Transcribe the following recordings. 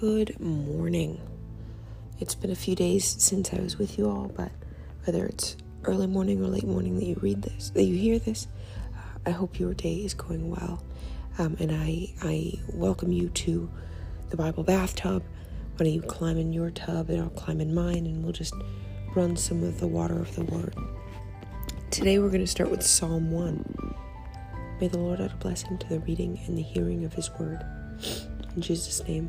Good morning. It's been a few days since I was with you all, but whether it's early morning or late morning that you read this, that you hear this, uh, I hope your day is going well. Um, and I, I welcome you to the Bible bathtub. Why don't you climb in your tub and I'll climb in mine, and we'll just run some of the water of the Word. Today we're going to start with Psalm 1. May the Lord add a blessing to the reading and the hearing of His Word. In Jesus' name,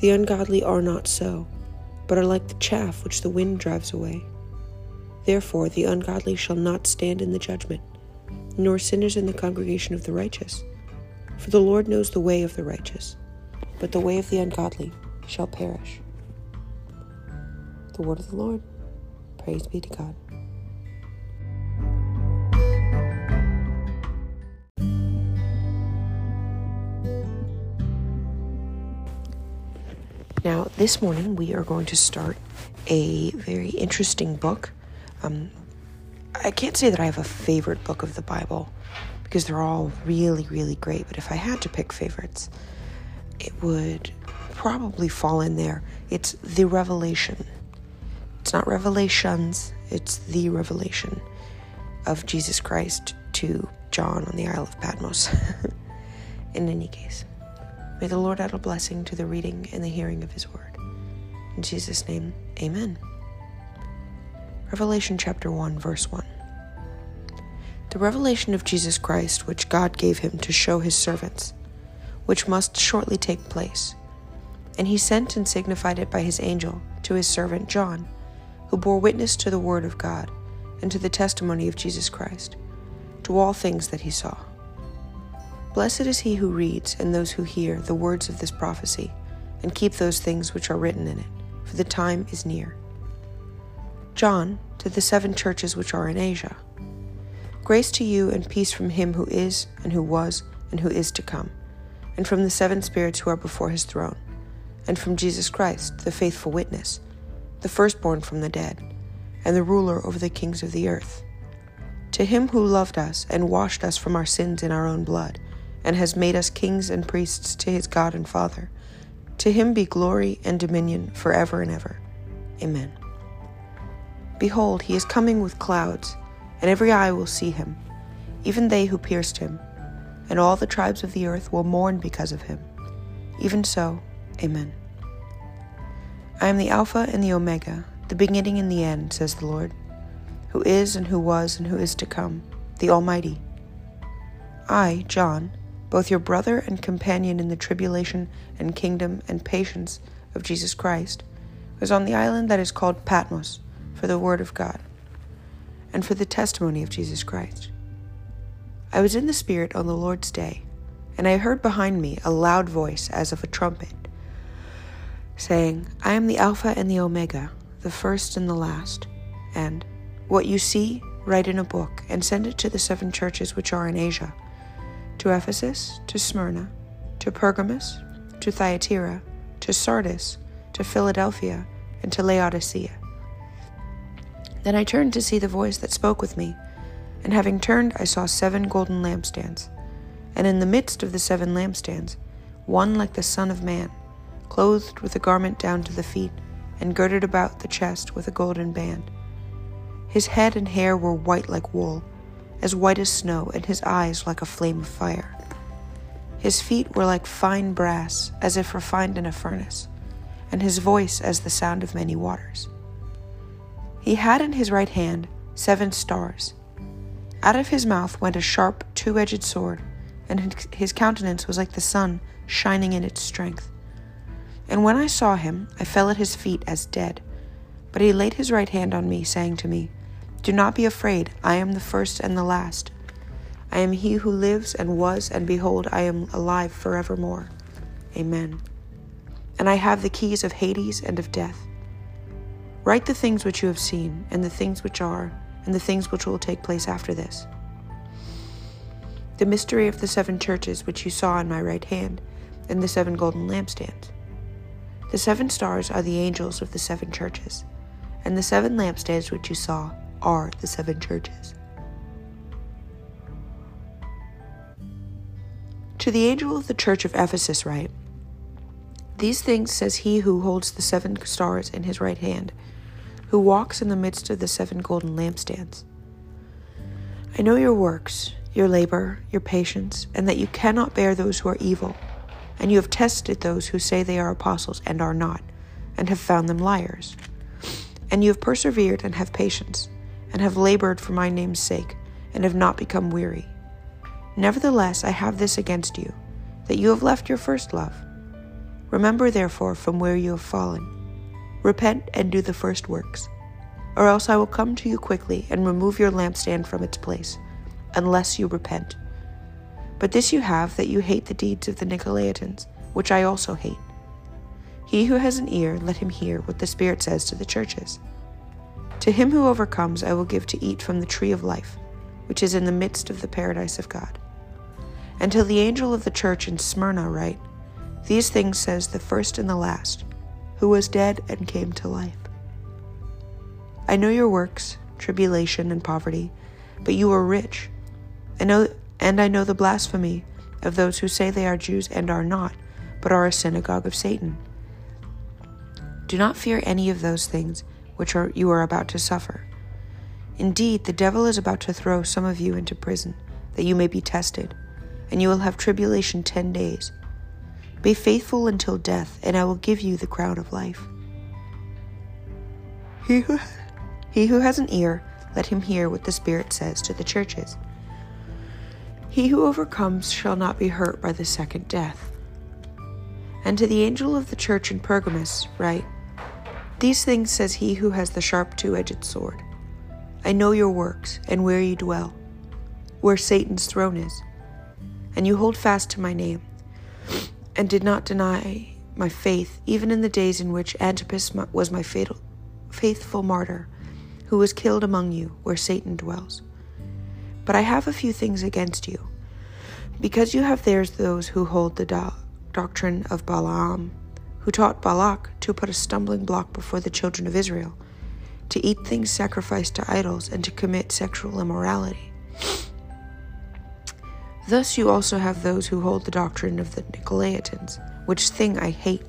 The ungodly are not so, but are like the chaff which the wind drives away. Therefore, the ungodly shall not stand in the judgment, nor sinners in the congregation of the righteous. For the Lord knows the way of the righteous, but the way of the ungodly shall perish. The word of the Lord. Praise be to God. This morning we are going to start a very interesting book. Um, I can't say that I have a favorite book of the Bible because they're all really, really great, but if I had to pick favorites, it would probably fall in there. It's the Revelation. It's not Revelations, it's the revelation of Jesus Christ to John on the Isle of Patmos. in any case. May the Lord add a blessing to the reading and the hearing of his word. In Jesus' name, amen. Revelation chapter 1, verse 1. The revelation of Jesus Christ, which God gave him to show his servants, which must shortly take place. And he sent and signified it by his angel to his servant John, who bore witness to the word of God and to the testimony of Jesus Christ, to all things that he saw. Blessed is he who reads and those who hear the words of this prophecy, and keep those things which are written in it, for the time is near. John, to the seven churches which are in Asia. Grace to you and peace from him who is, and who was, and who is to come, and from the seven spirits who are before his throne, and from Jesus Christ, the faithful witness, the firstborn from the dead, and the ruler over the kings of the earth. To him who loved us and washed us from our sins in our own blood, and has made us kings and priests to his God and Father. To him be glory and dominion forever and ever. Amen. Behold, he is coming with clouds, and every eye will see him, even they who pierced him, and all the tribes of the earth will mourn because of him. Even so, Amen. I am the Alpha and the Omega, the beginning and the end, says the Lord, who is and who was and who is to come, the Almighty. I, John, both your brother and companion in the tribulation and kingdom and patience of Jesus Christ, was on the island that is called Patmos for the word of God and for the testimony of Jesus Christ. I was in the Spirit on the Lord's day, and I heard behind me a loud voice as of a trumpet, saying, I am the Alpha and the Omega, the first and the last. And what you see, write in a book, and send it to the seven churches which are in Asia to Ephesus, to Smyrna, to Pergamos, to Thyatira, to Sardis, to Philadelphia, and to Laodicea. Then I turned to see the voice that spoke with me, and having turned, I saw seven golden lampstands, and in the midst of the seven lampstands, one like the Son of Man, clothed with a garment down to the feet, and girded about the chest with a golden band. His head and hair were white like wool as white as snow, and his eyes like a flame of fire. His feet were like fine brass, as if refined in a furnace, and his voice as the sound of many waters. He had in his right hand seven stars. Out of his mouth went a sharp, two edged sword, and his countenance was like the sun shining in its strength. And when I saw him, I fell at his feet as dead. But he laid his right hand on me, saying to me, do not be afraid, I am the first and the last. I am he who lives and was, and behold, I am alive forevermore. Amen. and I have the keys of Hades and of death. Write the things which you have seen, and the things which are, and the things which will take place after this. The mystery of the seven churches which you saw in my right hand, and the seven golden lampstands. The seven stars are the angels of the seven churches, and the seven lampstands which you saw are the seven churches. To the angel of the church of Ephesus, write These things says he who holds the seven stars in his right hand, who walks in the midst of the seven golden lampstands. I know your works, your labor, your patience, and that you cannot bear those who are evil, and you have tested those who say they are apostles and are not, and have found them liars. And you have persevered and have patience, and have labored for my name's sake, and have not become weary. Nevertheless, I have this against you, that you have left your first love. Remember, therefore, from where you have fallen. Repent and do the first works, or else I will come to you quickly and remove your lampstand from its place, unless you repent. But this you have, that you hate the deeds of the Nicolaitans, which I also hate. He who has an ear, let him hear what the Spirit says to the churches. To him who overcomes, I will give to eat from the tree of life, which is in the midst of the paradise of God. And to the angel of the church in Smyrna write, These things says the first and the last, who was dead and came to life. I know your works, tribulation and poverty, but you are rich. I know, and I know the blasphemy of those who say they are Jews and are not, but are a synagogue of Satan. Do not fear any of those things which are, you are about to suffer. Indeed, the devil is about to throw some of you into prison, that you may be tested and you will have tribulation ten days. Be faithful until death, and I will give you the crown of life. He who, he who has an ear, let him hear what the Spirit says to the churches. He who overcomes shall not be hurt by the second death. And to the angel of the church in Pergamos, write These things says he who has the sharp two edged sword. I know your works, and where you dwell, where Satan's throne is and you hold fast to my name, and did not deny my faith, even in the days in which Antipas was my fatal, faithful martyr, who was killed among you, where Satan dwells. But I have a few things against you, because you have there those who hold the do- doctrine of Balaam, who taught Balak to put a stumbling block before the children of Israel, to eat things sacrificed to idols, and to commit sexual immorality. Thus you also have those who hold the doctrine of the Nicolaitans, which thing I hate.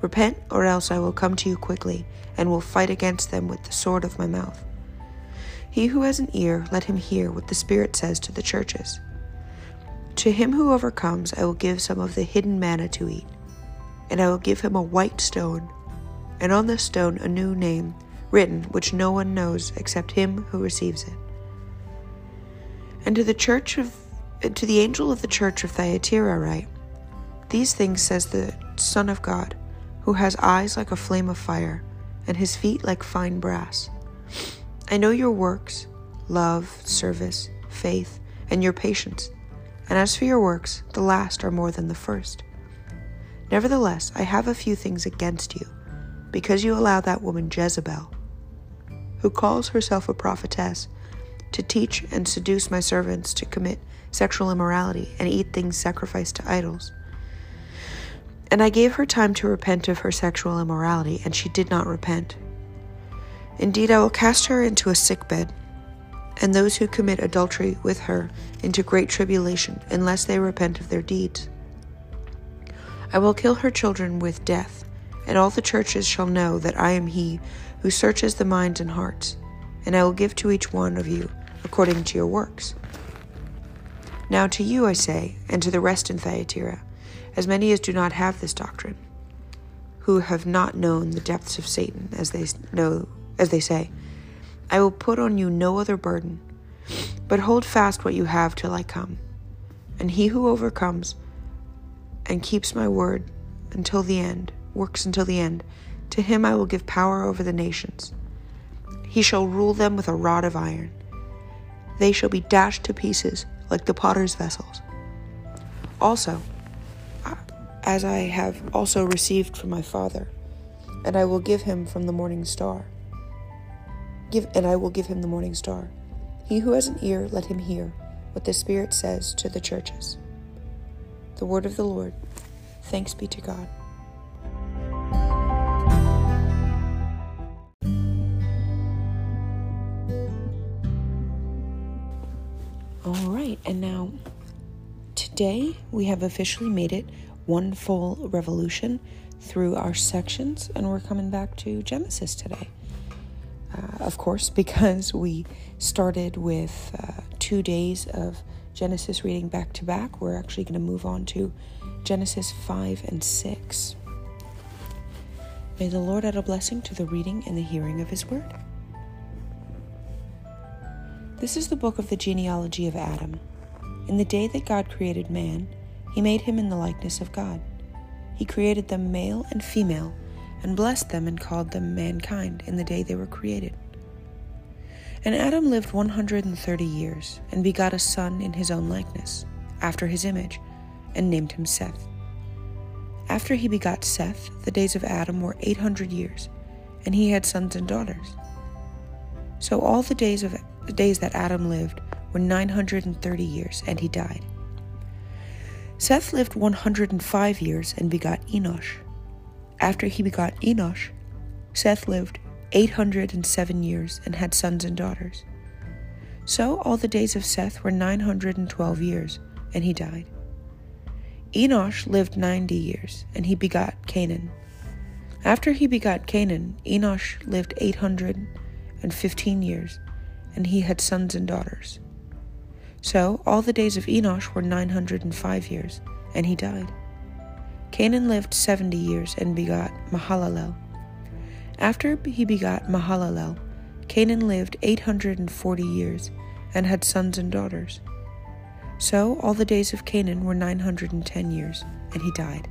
Repent, or else I will come to you quickly, and will fight against them with the sword of my mouth. He who has an ear, let him hear what the Spirit says to the churches. To him who overcomes, I will give some of the hidden manna to eat, and I will give him a white stone, and on this stone a new name written, which no one knows except him who receives it. And to the church of to the angel of the church of Thyatira write These things says the Son of God, who has eyes like a flame of fire, and his feet like fine brass. I know your works, love, service, faith, and your patience, and as for your works, the last are more than the first. Nevertheless, I have a few things against you, because you allow that woman Jezebel, who calls herself a prophetess, to teach and seduce my servants to commit sexual immorality, and eat things sacrificed to idols. And I gave her time to repent of her sexual immorality, and she did not repent. Indeed, I will cast her into a sick bed, and those who commit adultery with her into great tribulation, unless they repent of their deeds. I will kill her children with death, and all the churches shall know that I am he who searches the minds and hearts, and I will give to each one of you according to your works. Now to you I say, and to the rest in Thyatira, as many as do not have this doctrine, who have not known the depths of Satan, as they know, as they say, I will put on you no other burden, but hold fast what you have till I come. And he who overcomes and keeps my word until the end, works until the end, to him I will give power over the nations. He shall rule them with a rod of iron. They shall be dashed to pieces like the potter's vessels. Also, as I have also received from my Father, and I will give him from the morning star. Give and I will give him the morning star. He who has an ear, let him hear what the Spirit says to the churches. The word of the Lord. Thanks be to God. All right, and now today we have officially made it one full revolution through our sections, and we're coming back to Genesis today. Uh, of course, because we started with uh, two days of Genesis reading back to back, we're actually going to move on to Genesis 5 and 6. May the Lord add a blessing to the reading and the hearing of His word. This is the book of the genealogy of Adam. In the day that God created man, he made him in the likeness of God. He created them male and female and blessed them and called them mankind in the day they were created. And Adam lived 130 years and begot a son in his own likeness, after his image, and named him Seth. After he begot Seth, the days of Adam were 800 years, and he had sons and daughters. So all the days of the days that Adam lived were 930 years, and he died. Seth lived 105 years and begot Enosh. After he begot Enosh, Seth lived 807 years and had sons and daughters. So all the days of Seth were 912 years, and he died. Enosh lived 90 years, and he begot Cainan. After he begot Cainan, Enosh lived 815 years, and he had sons and daughters. So all the days of Enosh were 905 years, and he died. Cainan lived seventy years and begot Mahalalel. After he begot Mahalalel, Cainan lived eight hundred and forty years and had sons and daughters. So all the days of Cainan were nine hundred and ten years, and he died.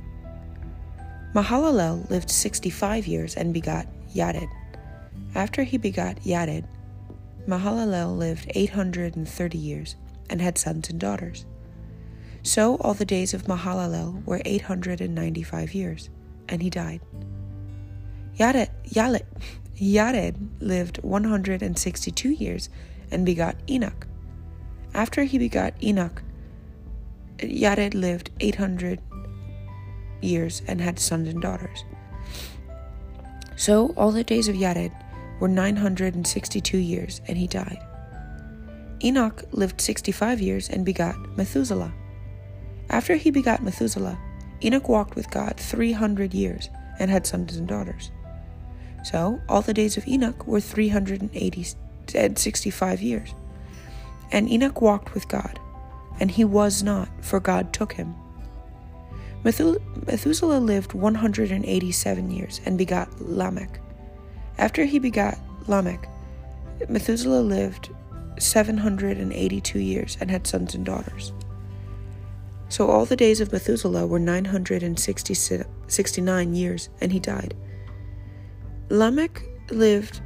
Mahalalel lived sixty five years and begot Yared. After he begot Yared, Mahalalel lived eight hundred and thirty years and had sons and daughters. So all the days of Mahalalel were 895 years, and he died. Yared, Yalet, Yared lived 162 years and begot Enoch. After he begot Enoch, Yared lived 800 years and had sons and daughters. So all the days of Yared were 962 years, and he died. Enoch lived 65 years and begot Methuselah. After he begot Methuselah, Enoch walked with God 300 years and had sons and daughters. So all the days of Enoch were 365 years. And Enoch walked with God, and he was not, for God took him. Methuselah lived 187 years and begot Lamech. After he begot Lamech, Methuselah lived 782 years and had sons and daughters. So all the days of Methuselah were 969 years, and he died. Lamech lived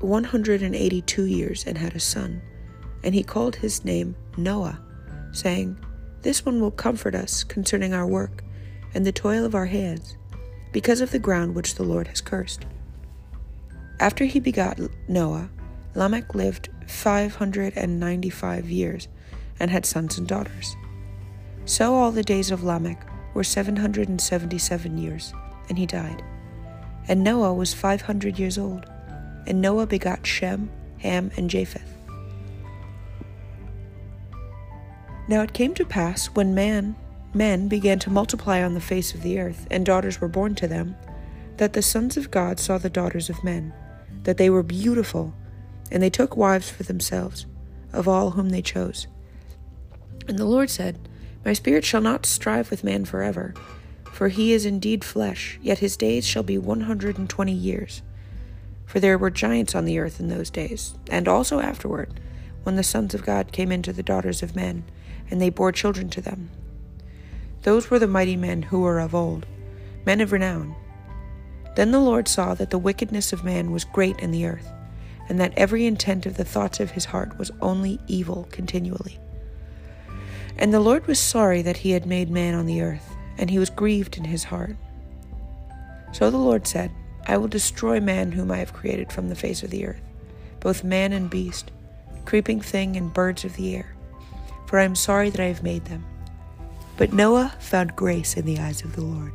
182 years and had a son, and he called his name Noah, saying, This one will comfort us concerning our work and the toil of our hands, because of the ground which the Lord has cursed. After he begot Noah, Lamech lived 595 years and had sons and daughters. So all the days of Lamech were 777 years, and he died. And Noah was 500 years old, and Noah begot Shem, Ham, and Japheth. Now it came to pass when man, men began to multiply on the face of the earth, and daughters were born to them, that the sons of God saw the daughters of men, that they were beautiful, and they took wives for themselves, of all whom they chose. And the Lord said, my spirit shall not strive with man forever, for he is indeed flesh, yet his days shall be one hundred and twenty years. For there were giants on the earth in those days, and also afterward, when the sons of God came into the daughters of men, and they bore children to them. Those were the mighty men who were of old, men of renown. Then the Lord saw that the wickedness of man was great in the earth, and that every intent of the thoughts of his heart was only evil continually. And the Lord was sorry that he had made man on the earth, and he was grieved in his heart. So the Lord said, I will destroy man whom I have created from the face of the earth, both man and beast, creeping thing and birds of the air, for I am sorry that I have made them. But Noah found grace in the eyes of the Lord.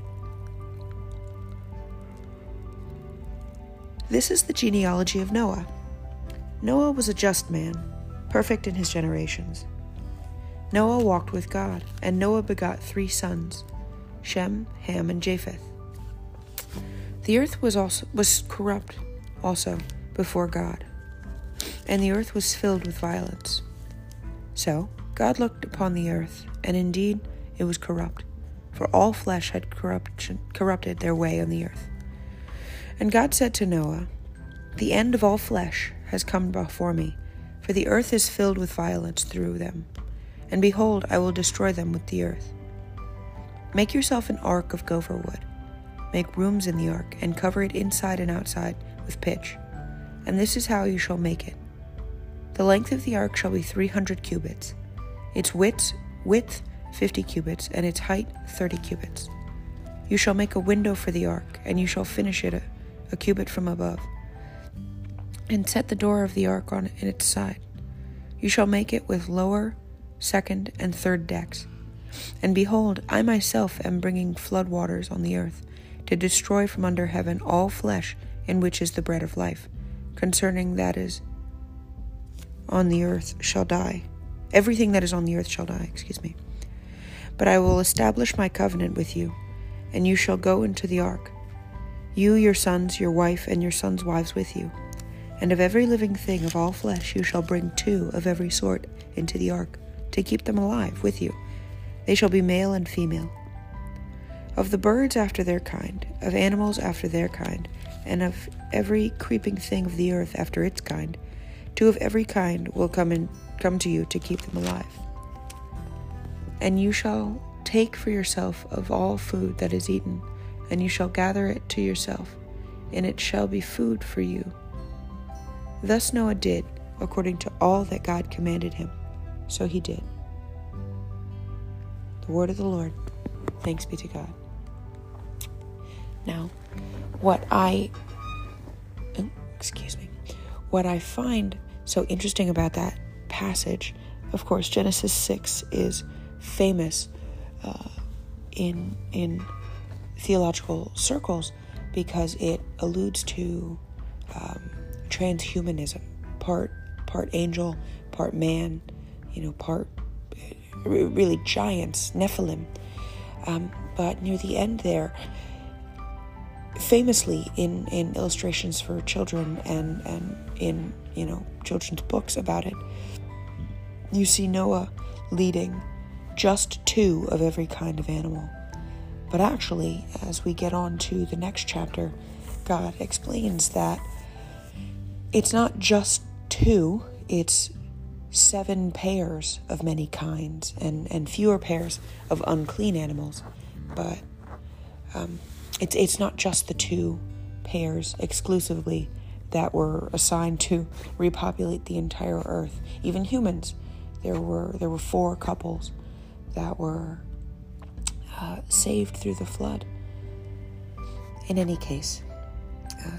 This is the genealogy of Noah. Noah was a just man, perfect in his generations. Noah walked with God, and Noah begot three sons Shem, Ham, and Japheth. The earth was also was corrupt also before God, and the earth was filled with violence. So God looked upon the earth, and indeed it was corrupt, for all flesh had corruption, corrupted their way on the earth. And God said to Noah, The end of all flesh has come before me, for the earth is filled with violence through them. And behold, I will destroy them with the earth. Make yourself an ark of gopher wood. Make rooms in the ark, and cover it inside and outside with pitch. And this is how you shall make it. The length of the ark shall be three hundred cubits, its width, width fifty cubits, and its height thirty cubits. You shall make a window for the ark, and you shall finish it a, a cubit from above and set the door of the ark on its side. You shall make it with lower, second, and third decks. And behold, I myself am bringing flood waters on the earth, to destroy from under heaven all flesh in which is the bread of life. Concerning that is on the earth shall die. Everything that is on the earth shall die, excuse me. But I will establish my covenant with you, and you shall go into the ark, you, your sons, your wife, and your sons' wives with you and of every living thing of all flesh you shall bring two of every sort into the ark, to keep them alive with you. They shall be male and female. Of the birds after their kind, of animals after their kind, and of every creeping thing of the earth after its kind, two of every kind will come and come to you to keep them alive. And you shall take for yourself of all food that is eaten, and you shall gather it to yourself, and it shall be food for you Thus Noah did according to all that God commanded him. So he did. The word of the Lord. Thanks be to God. Now, what I oh, excuse me, what I find so interesting about that passage, of course, Genesis six is famous uh, in in theological circles because it alludes to um, transhumanism part part angel part man you know part really giants nephilim. Um, but near the end there famously in in illustrations for children and and in you know children's books about it you see noah leading just two of every kind of animal. But actually as we get on to the next chapter god explains that it's not just two, it's seven pairs of many kinds and, and fewer pairs of unclean animals. But um, it's, it's not just the two pairs exclusively that were assigned to repopulate the entire earth. Even humans, there were, there were four couples that were uh, saved through the flood. In any case, uh,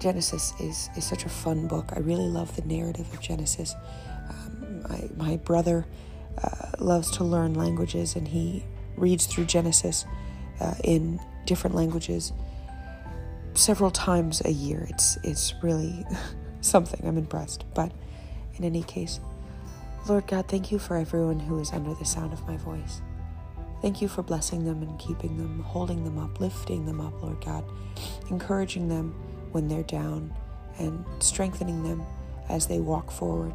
Genesis is, is such a fun book. I really love the narrative of Genesis. My, my brother uh, loves to learn languages, and he reads through Genesis uh, in different languages several times a year. It's, it's really something. I'm impressed. But in any case, Lord God, thank you for everyone who is under the sound of my voice. Thank you for blessing them and keeping them, holding them up, lifting them up, Lord God, encouraging them when they're down and strengthening them as they walk forward.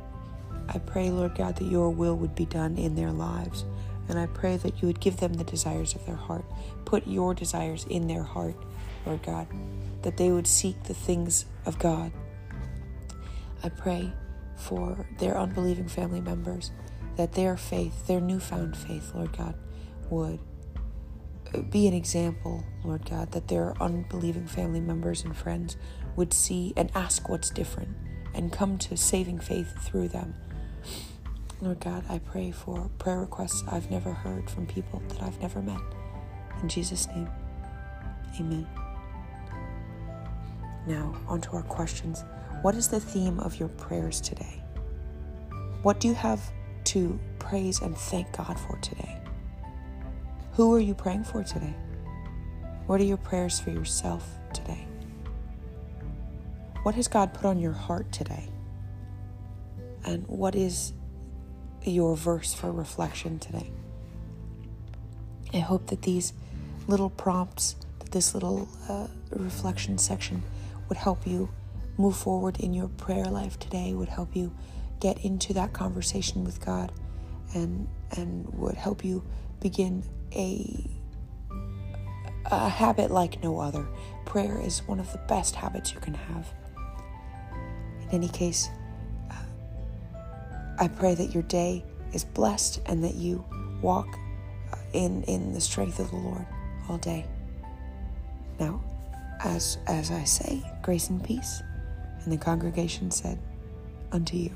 I pray, Lord God, that your will would be done in their lives. And I pray that you would give them the desires of their heart. Put your desires in their heart, Lord God, that they would seek the things of God. I pray for their unbelieving family members that their faith, their newfound faith, Lord God, would be an example, Lord God, that their unbelieving family members and friends would see and ask what's different and come to saving faith through them. Lord God, I pray for prayer requests I've never heard from people that I've never met. In Jesus' name, amen. Now, on to our questions. What is the theme of your prayers today? What do you have to praise and thank God for today? Who are you praying for today? What are your prayers for yourself today? What has God put on your heart today? And what is your verse for reflection today? I hope that these little prompts, that this little uh, reflection section would help you move forward in your prayer life today, would help you get into that conversation with God, and and would help you begin a a habit like no other. Prayer is one of the best habits you can have. In any case, uh, I pray that your day is blessed and that you walk uh, in in the strength of the Lord all day. Now, as as I say, grace and peace. And the congregation said, Unto you.